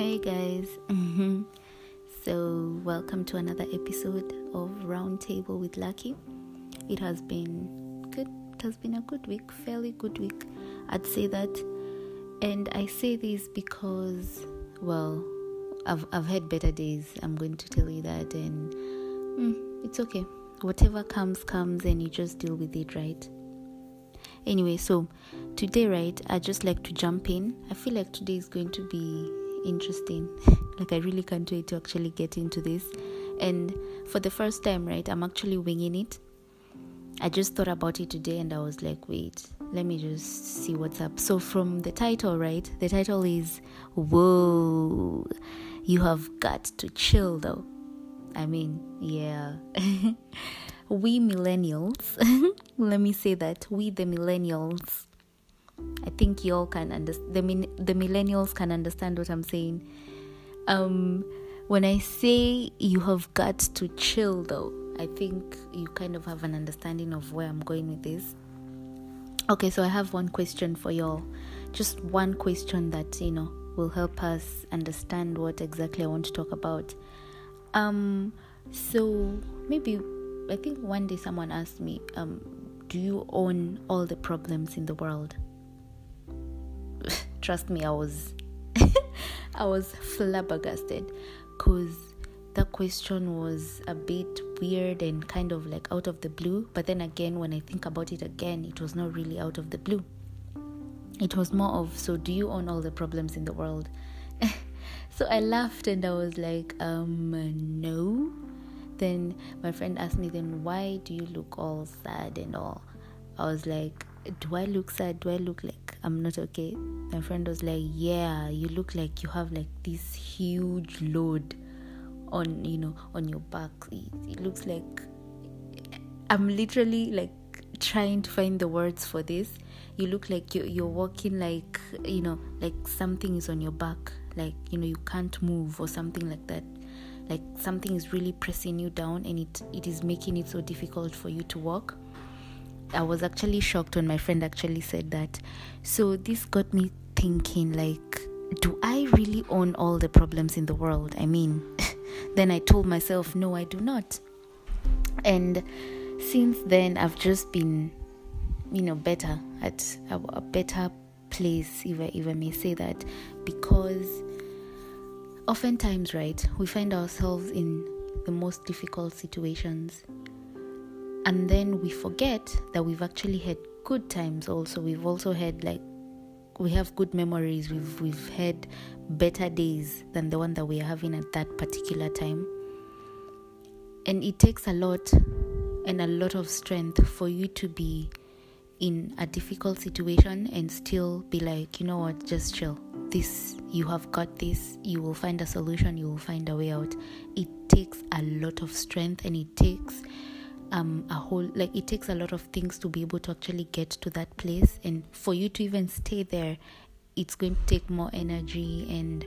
Hey guys. Mm-hmm. So, welcome to another episode of Roundtable with Lucky. It has been good. It has been a good week, fairly good week. I'd say that. And I say this because, well, I've, I've had better days. I'm going to tell you that. And mm, it's okay. Whatever comes, comes, and you just deal with it, right? Anyway, so today, right, I just like to jump in. I feel like today is going to be interesting. like, I really can't wait to actually get into this. And for the first time, right, I'm actually winging it. I just thought about it today and I was like, wait, let me just see what's up. So, from the title, right, the title is Whoa, you have got to chill though. I mean, yeah. we millennials, let me say that we the millennials, I think y'all can understand the the millennials can understand what I'm saying. Um, when I say you have got to chill, though, I think you kind of have an understanding of where I'm going with this. Okay, so I have one question for y'all, just one question that you know will help us understand what exactly I want to talk about. Um, so maybe I think one day someone asked me, um, "Do you own all the problems in the world?" Trust me, I was, I was flabbergasted, cause that question was a bit weird and kind of like out of the blue. But then again, when I think about it again, it was not really out of the blue. It was more of, "So do you own all the problems in the world?" so I laughed and I was like, um, no then my friend asked me then why do you look all sad and all i was like do i look sad? Do i look like i'm not okay? My friend was like yeah you look like you have like this huge load on you know on your back. It, it looks like i'm literally like trying to find the words for this. You look like you're, you're walking like you know like something is on your back. Like you know you can't move or something like that. Like something is really pressing you down and it, it is making it so difficult for you to walk. I was actually shocked when my friend actually said that. So this got me thinking like do I really own all the problems in the world? I mean, then I told myself no, I do not. And since then I've just been you know better at a, a better place if I, if I may say that because oftentimes, right, we find ourselves in the most difficult situations. And then we forget that we've actually had good times also. We've also had like we have good memories. We've we've had better days than the one that we are having at that particular time. And it takes a lot and a lot of strength for you to be in a difficult situation and still be like, you know what, just chill this you have got this you will find a solution you will find a way out it takes a lot of strength and it takes um a whole like it takes a lot of things to be able to actually get to that place. And for you to even stay there it's going to take more energy and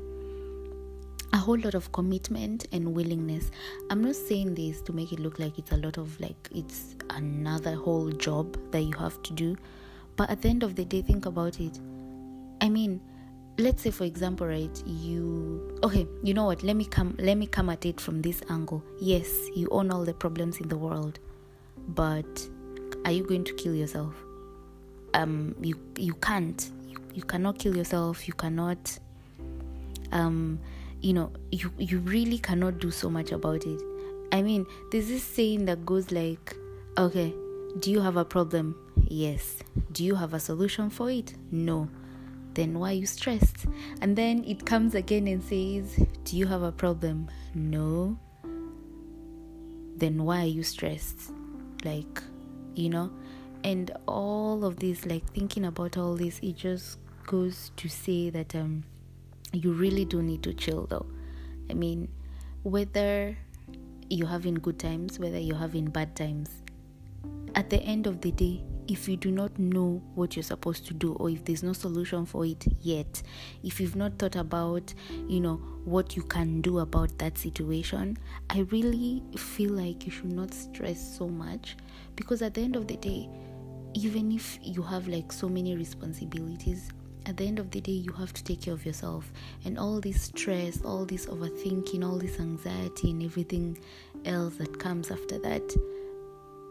a whole lot of commitment and willingness. I'm not saying this to make it look like it's a lot of like it's another whole job that you have to do, but at the end of the day, think about it. I mean, let's say for example right you okay you know what? Let me come let me come at it from this angle. Yes you own all the problems in the world but are you going to kill yourself um you you can't you, you cannot kill yourself you cannot um you know you you really cannot do so much about it i mean there's this saying that goes like okay do you have a problem yes do you have a solution for it no then why are you stressed? And then it comes again and says, Do you have a problem? No. Then why are you stressed? Like, you know? And all of this, like thinking about all this, it just goes to say that um you really do need to chill though. I mean, whether you're having good times, whether you're having bad times, at the end of the day, if you do not know what you're supposed to do or if there's no solution for it yet if you've not thought about you know what you can do about that situation i really feel like you should not stress so much because at the end of the day even if you have like so many responsibilities at the end of the day you have to take care of yourself. And all this stress all this overthinking all this anxiety and everything else that comes after that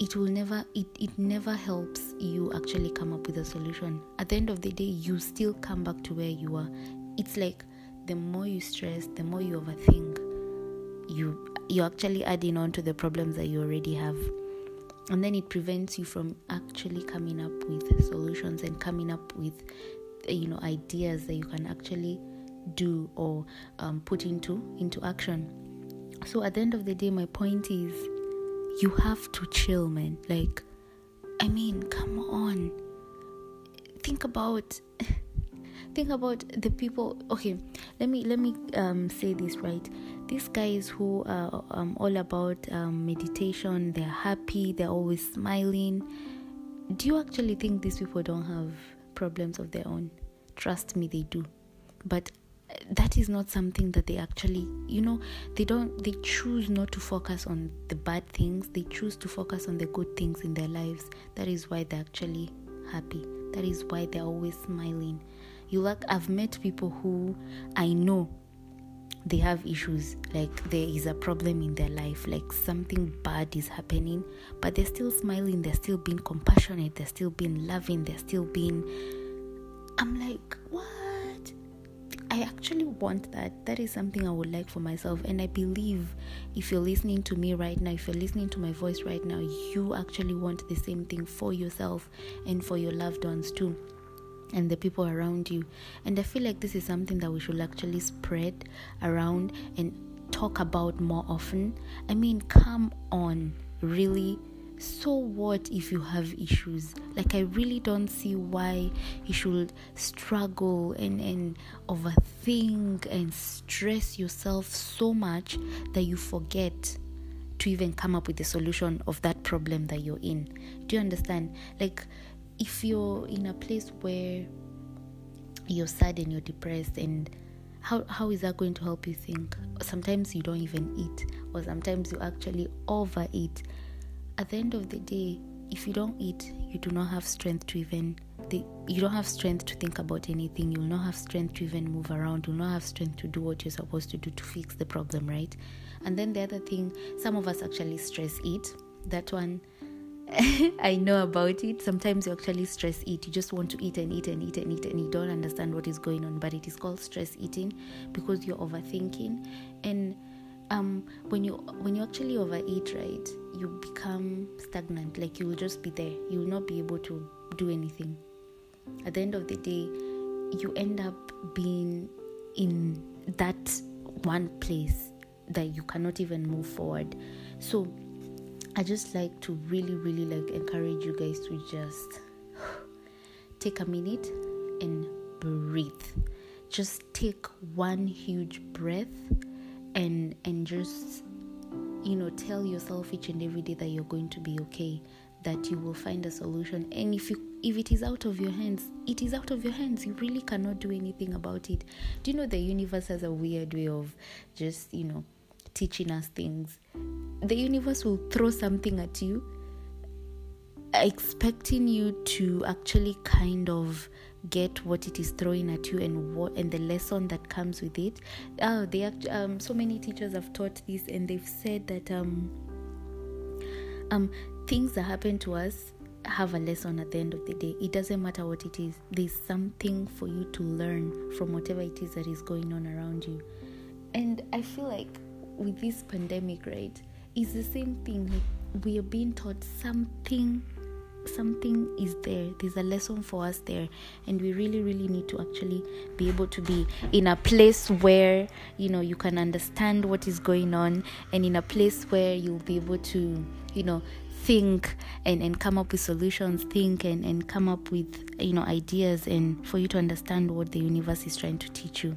it will never it, it never helps you actually come up with a solution. At the end of the day you still come back to where you are. It's like the more you stress the more you overthink you you're actually adding on to the problems that you already have. And then it prevents you from actually coming up with solutions and coming up with you know ideas that you can actually do or um, put into into action. So at the end of the day my point is you have to chill man. Like i mean come on. Think about think about the people okay let me let me um, say this right? These guys who are um, all about um, meditation they're happy they're always smiling. Do you actually think these people don't have problems of their own? Trust me they do. But uh, that is not something that they actually you know they don't they choose not to focus on the bad things. They choose to focus on the good things in their lives. That is why they're actually happy. That is why they're always smiling you like I've met people who I know they have issues like there is a problem in their life like something bad is happening but they're still smiling they're still being compassionate they're still being loving they're still being i'm like what? I actually want that. That is something i would like for myself and i believe if you're listening to me right now if you're listening to my voice right now you actually want the same thing for yourself and for your loved ones too and the people around you. And I feel like this is something that we should actually spread around and talk about more often. I mean, come on, really. So what if you have issues? Like I really don't see why you should struggle and, and overthink and stress yourself so much that you forget to even come up with the solution of that problem that you're in. Do you understand? Like if you're in a place where you're sad and you're depressed and how how is that going to help you think? Sometimes you don't even eat or sometimes you actually overeat. At the end of the day if you don't eat you do not have strength to even the, you don't have strength to think about anything. You'll not have strength to even move around. You'll not have strength to do what you're supposed to do to fix the problem right? And then the other thing some of us actually stress eat. That one I know about it. Sometimes you actually stress eat. You just want to eat and eat and eat and eat and you don't understand what is going on. But it is called stress eating because you're overthinking. And um, when you when you actually overeat, right, you become stagnant. Like you will just be there. You will not be able to do anything. At the end of the day, you end up being in that one place that you cannot even move forward. So I just like to really, really like encourage you guys to just take a minute and breathe. Just take one huge breath and and just you know tell yourself each and every day that you're going to be okay that you will find a solution. And if you if it is out of your hands it is out of your hands. You really cannot do anything about it. Do you know the universe has a weird way of just you know teaching us things the universe will throw something at you expecting you to actually kind of get what it is throwing at you and what and the lesson that comes with it. Oh they act, um so many teachers have taught this and they've said that um um things that happen to us have a lesson at the end of the day. It doesn't matter what it is. There's something for you to learn from whatever it is that is going on around you. And i feel like with this pandemic right it's the same thing. Like we are being taught something something is there. There's a lesson for us there. And we really really need to actually be able to be in a place where you know you can understand what is going on and in a place where you'll be able to you know think and, and come up with solutions think and, and come up with you know ideas and for you to understand what the universe is trying to teach you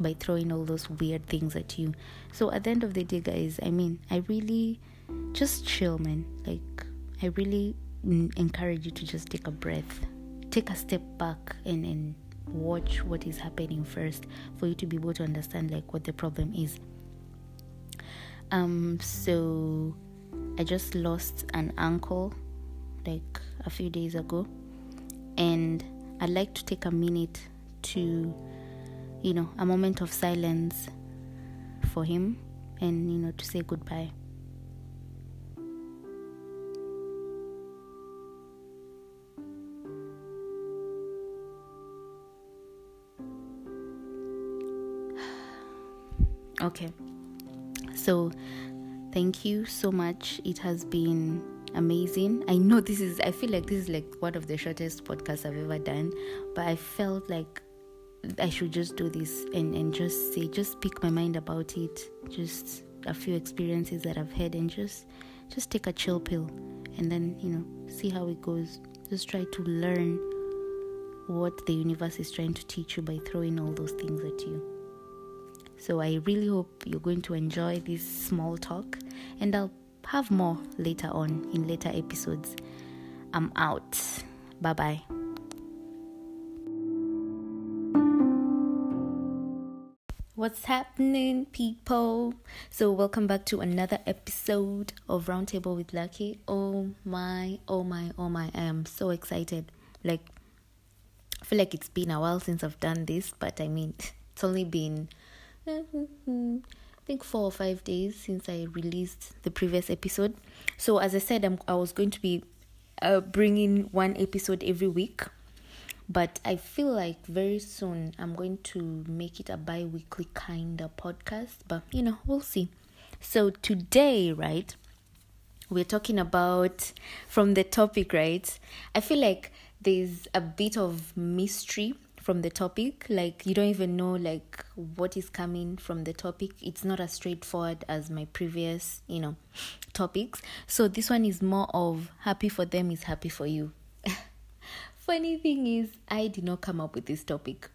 by throwing all those weird things at you. So at the end of the day, guys, I mean, I really just chill, man. Like, I really encourage you to just take a breath, take a step back, and, and watch what is happening first for you to be able to understand like what the problem is. Um, so I just lost an uncle like a few days ago, and I'd like to take a minute to, you know, a moment of silence for him and, you know, to say goodbye. okay. So thank you so much. It has been amazing. I know this is i feel like this is like one of the shortest podcasts i've ever done but i felt like i should just do this and and just say just speak my mind about it just a few experiences that i've had and just just take a chill pill and then you know see how it goes just try to learn what the universe is trying to teach you by throwing all those things at you so I really hope you're going to enjoy this small talk, and I'll have more later on in later episodes. I'm out. Bye bye. What's happening, people? So, welcome back to another episode of Roundtable with Lucky. Oh my, oh my, oh my, I am so excited. Like, I feel like it's been a while since I've done this, but I mean, it's only been I think four or five days since I released the previous episode. So, as I said, I'm, I was going to be uh, bringing one episode every week, but I feel like very soon I'm going to make it a bi weekly kind of podcast. But you know, we'll see. So, today, right, we're talking about from the topic, right? I feel like there's a bit of mystery from the topic like you don't even know like what is coming from the topic it's not as straightforward as my previous you know topics so this one is more of happy for them is happy for you funny thing is i did not come up with this topic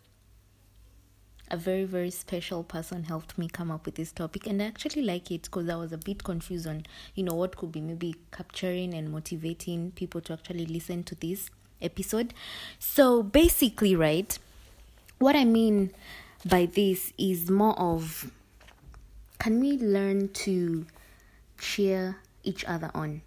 a very very special person helped me come up with this topic and i actually like it because i was a bit confused on you know what could be maybe capturing and motivating people to actually listen to this episode. So basically, right, what I mean by this is more of can we learn to cheer each other on?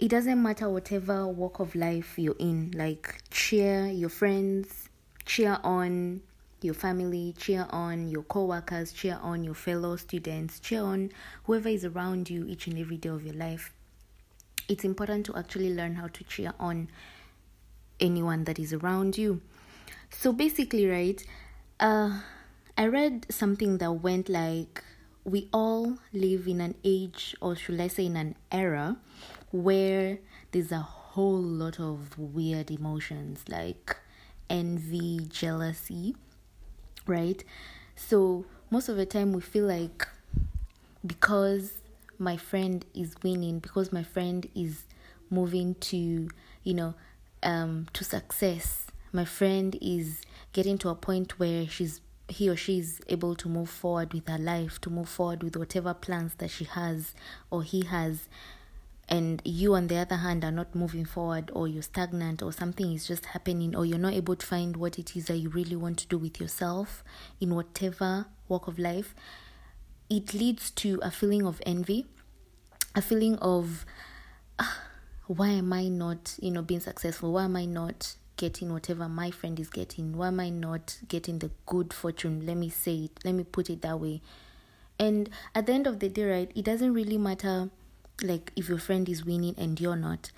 It doesn't matter whatever walk of life you're in, like cheer your friends, cheer on your family, cheer on your co-workers, cheer on your fellow students, cheer on whoever is around you each and every day of your life. It's important to actually learn how to cheer on anyone that is around you. So basically, right, uh, I read something that went like, we all live in an age, or should I say, in an era where there's a whole lot of weird emotions like envy, jealousy, right? So most of the time we feel like because my friend is winning, because my friend is moving to, you know, um, to success. My friend is getting to a point where she's he or she is able to move forward with her life, to move forward with whatever plans that she has or he has, and you, on the other hand, are not moving forward, or you're stagnant, or something is just happening, or you're not able to find what it is that you really want to do with yourself in whatever walk of life, it leads to a feeling of envy, a feeling of. Ah, why am I not, you know, being successful? Why am I not getting whatever my friend is getting? Why am I not getting the good fortune? Let me say it, let me put it that way. And at the end of the day, right, it doesn't really matter like if your friend is winning and you're not.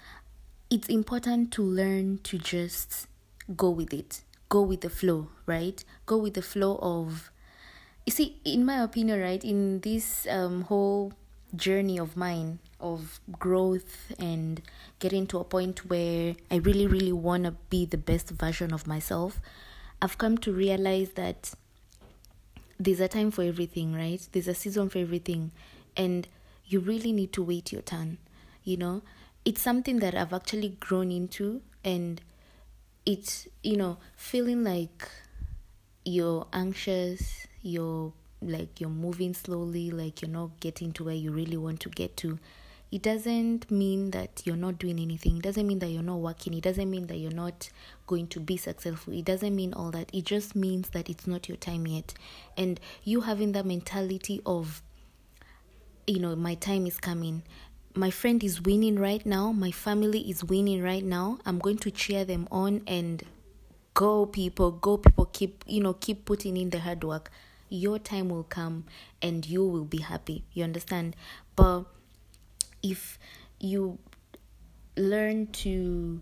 It's important to learn to just go with it. Go with the flow, right? Go with the flow of you see, in my opinion, right, in this um whole journey of mine of growth and getting to a point where I really, really want to be the best version of myself, I've come to realize that there's a time for everything, right? There's a season for everything. And you really need to wait your turn. You know, it's something that I've actually grown into, and it's, you know, feeling like you're anxious, you're like you're moving slowly, like you're not getting to where you really want to get to, it doesn't mean that you're not doing anything. It doesn't mean that you're not working. It doesn't mean that you're not going to be successful. It doesn't mean all that. It just means that it's not your time yet. And you having that mentality of, you know, my time is coming. My friend is winning right now. My family is winning right now. I'm going to cheer them on and go people go people keep you know keep putting in the hard work your time will come and you will be happy you understand but if you learn to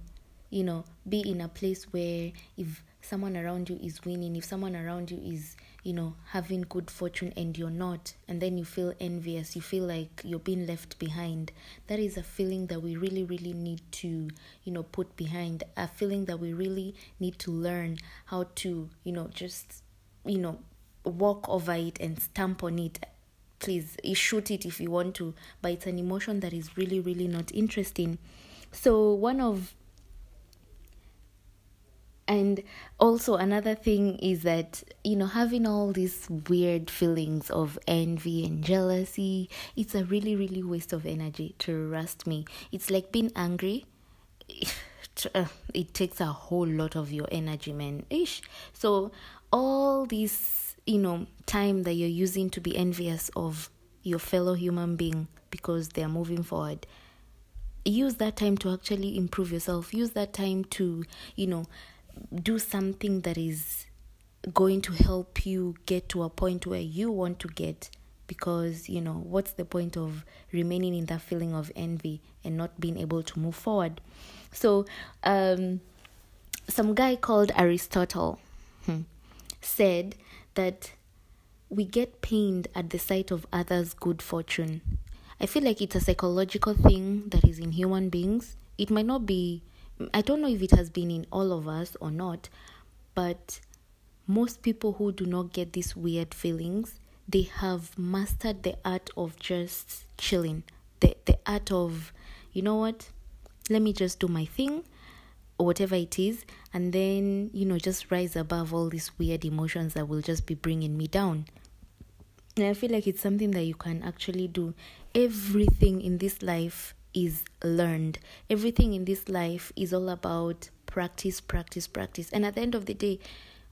you know be in a place where if someone around you is winning if someone around you is you know having good fortune and you're not and then you feel envious you feel like you're being left behind that is a feeling that we really really need to you know put behind. A feeling that we really need to learn how to you know just you know walk over it and stamp on it please you shoot it if you want to but it's an emotion that is really really not interesting. So one of and also another thing is that you know having all these weird feelings of envy and jealousy it's a really really waste of energy to rust me. It's like being angry. It takes a whole lot of your energy man. Ish. So all this you know time that you're using to be envious of your fellow human being because they're moving forward. Use that time to actually improve yourself. Use that time to you know do something that is going to help you get to a point where you want to get because you know what's the point of remaining in that feeling of envy and not being able to move forward? So um some guy called aristotle hmm, said that we get pained at the sight of others good fortune i feel like it's a psychological thing that is in human beings it might not be I don't know if it has been in all of us or not, but most people who do not get these weird feelings, they have mastered the art of just chilling. The the art of, you know what? Let me just do my thing or whatever it is and then, you know, just rise above all these weird emotions that will just be bringing me down. And I feel like it's something that you can actually do. Everything in this life is learned. Everything in this life is all about practice, practice, practice. And at the end of the day,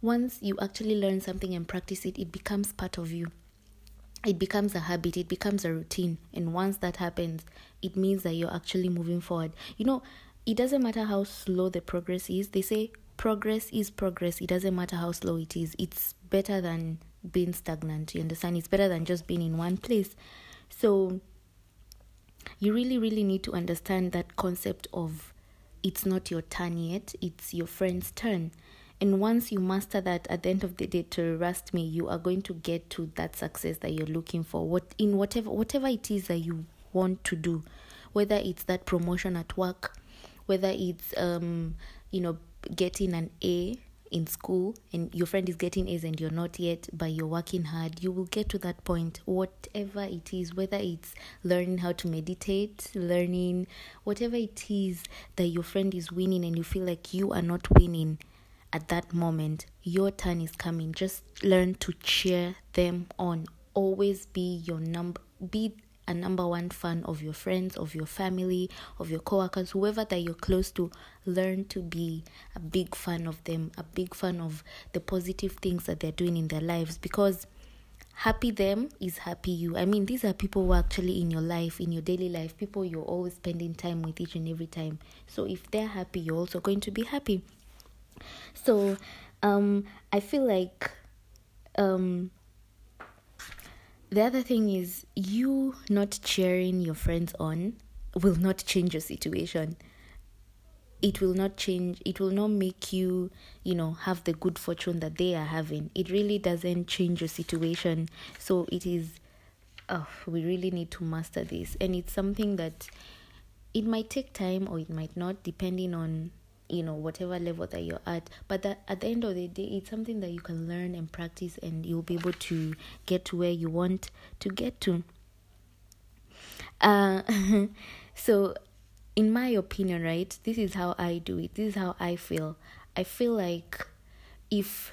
once you actually learn something and practice it, it becomes part of you. It becomes a habit, it becomes a routine. And once that happens, it means that you're actually moving forward. You know, it doesn't matter how slow the progress is. They say progress is progress. It doesn't matter how slow it is. It's better than being stagnant. You understand? It's better than just being in one place. So you really, really need to understand that concept of it's not your turn yet, it's your friend's turn. And once you master that at the end of the day, trust me, you are going to get to that success that you're looking for. What in whatever whatever it is that you want to do, whether it's that promotion at work, whether it's um, you know, getting an A in school and your friend is getting A's and you're not yet, but you're working hard, you will get to that point, whatever it is, whether it's learning how to meditate, learning whatever it is that your friend is winning and you feel like you are not winning at that moment, your turn is coming. Just learn to cheer them on. Always be your number, be a number one fan of your friends, of your family, of your coworkers, whoever that you're close to, learn to be a big fan of them, a big fan of the positive things that they're doing in their lives because happy them is happy you. I mean, these are people who are actually in your life, in your daily life, people you're always spending time with each and every time. So if they're happy, you're also going to be happy. So um I feel like um the other thing is you not cheering your friends on will not change your situation. It will not change it will not make you you know have the good fortune that they are having. It really doesn't change your situation. So it is oh we really need to master this. And it's something that it might take time or it might not depending on you know whatever level that you're at. But that at the end of the day it's something that you can learn and practice and you'll be able to get to where you want to get to. Uh so in my opinion right this is how i do it. This is how i feel. I feel like if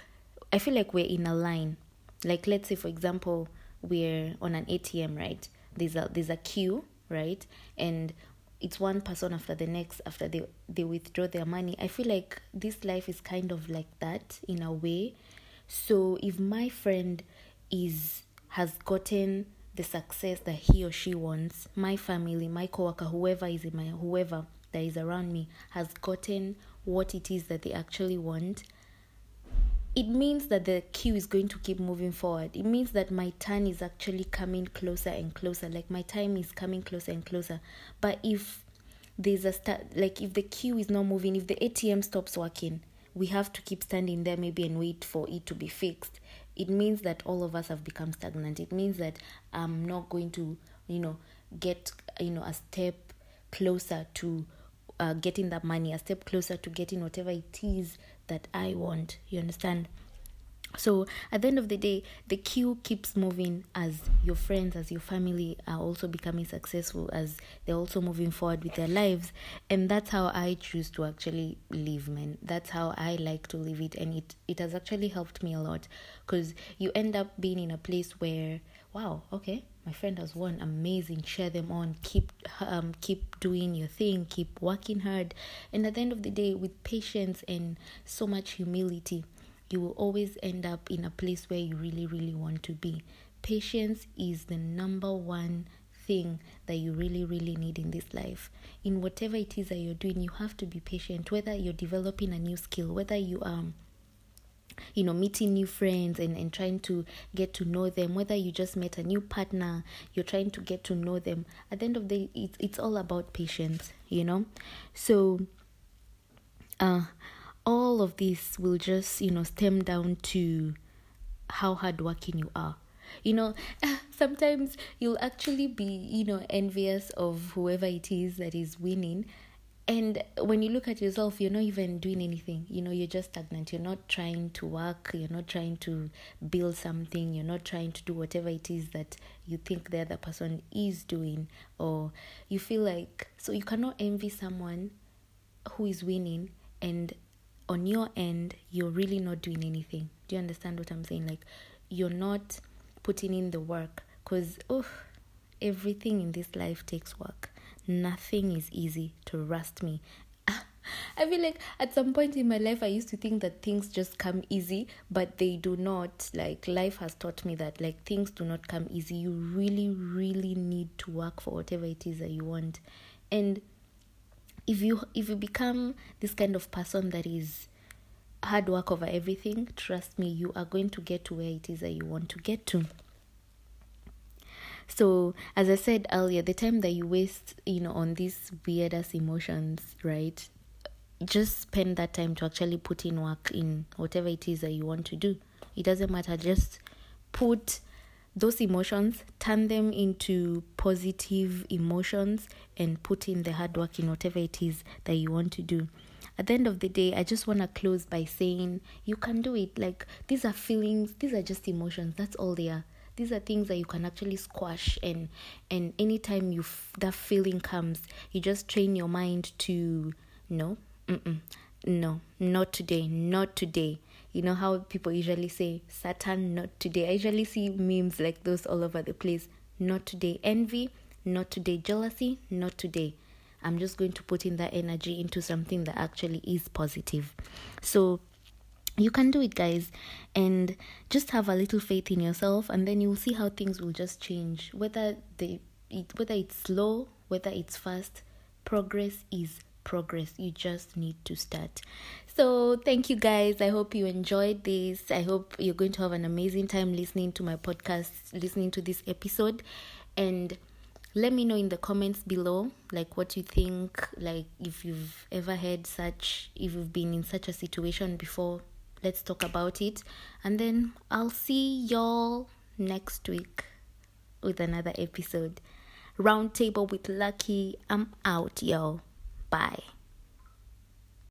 i feel like we're in a line. Like let's say for example we're on an atm right? There's a there's a queue right? And it's one person after the next after they they withdraw their money. I feel like this life is kind of like that in a way. So if my friend is has gotten the success that he or she wants my family my coworker whoever is in my whoever that is around me has gotten what it is that they actually want it means that the queue is going to keep moving forward. It means that my turn is actually coming closer and closer. Like my time is coming closer and closer. But if there's a start, like if the queue is not moving, if the ATM stops working, we have to keep standing there maybe and wait for it to be fixed. It means that all of us have become stagnant. It means that I'm not going to, you know, get, you know, a step closer to uh, getting that money, a step closer to getting whatever it is that I want. You understand? So at the end of the day, the queue keeps moving as your friends, as your family are also becoming successful, as they're also moving forward with their lives. And that's how I choose to actually live, man. That's how I like to live it. And it, it has actually helped me a lot because you end up being in a place where, wow, okay, my friend has won amazing share them on keep um keep doing your thing keep working hard. And at the end of the day with patience and so much humility you will always end up in a place where you really really want to be. Patience is the number one thing that you really really need in this life. In whatever it is that you're doing you have to be patient. Whether you're developing a new skill whether you are um, you know meeting new friends and, and trying to get to know them whether you just met a new partner you're trying to get to know them. At the end of the day it's, it's all about patience you know? So uh all of this will just you know stem down to how hardworking you are. You know sometimes you'll actually be you know envious of whoever it is that is winning and when you look at yourself you're not even doing anything. You know you're just stagnant. You're not trying to work. You're not trying to build something. You're not trying to do whatever it is that you think the other person is doing. Or you feel like so you cannot envy someone who is winning and on your end you're really not doing anything. Do you understand what i'm saying? Like you're not putting in the work because oh everything in this life takes work nothing is easy to rust me. I feel like at some point in my life, I used to think that things just come easy, but they do not. Like, life has taught me that, like, things do not come easy. You really, really need to work for whatever it is that you want. And if you if you become this kind of person that is hard work over everything, trust me, you are going to get to where it is that you want to get to. So, as I said earlier, the time that you waste, you know, on these weirdest emotions, right? Just spend that time to actually put in work in whatever it is that you want to do. It doesn't matter. Just put those emotions, turn them into positive emotions, and put in the hard work in whatever it is that you want to do. At the end of the day, I just want to close by saying you can do it. Like, these are feelings, these are just emotions. That's all they are these are things that you can actually squash and and anytime you f- that feeling comes you just train your mind to no mm-mm, no not today not today. You know how people usually say satan not today. I usually see memes like those all over the place. Not today envy. Not today jealousy. Not today. I'm just going to put in that energy into something that actually is positive. So you can do it guys and just have a little faith in yourself and then you'll see how things will just change. Whether they it, whether it's slow whether it's fast progress is progress. You just need to start. So thank you guys. I hope you enjoyed this. I hope you're going to have an amazing time listening to my podcast listening to this episode. And let me know in the comments below like what you think like if you've ever had such if you've been in such a situation before let's talk about it. And then I'll see y'all next week with another episode. Roundtable with Lucky. I'm out, y'all. Bye.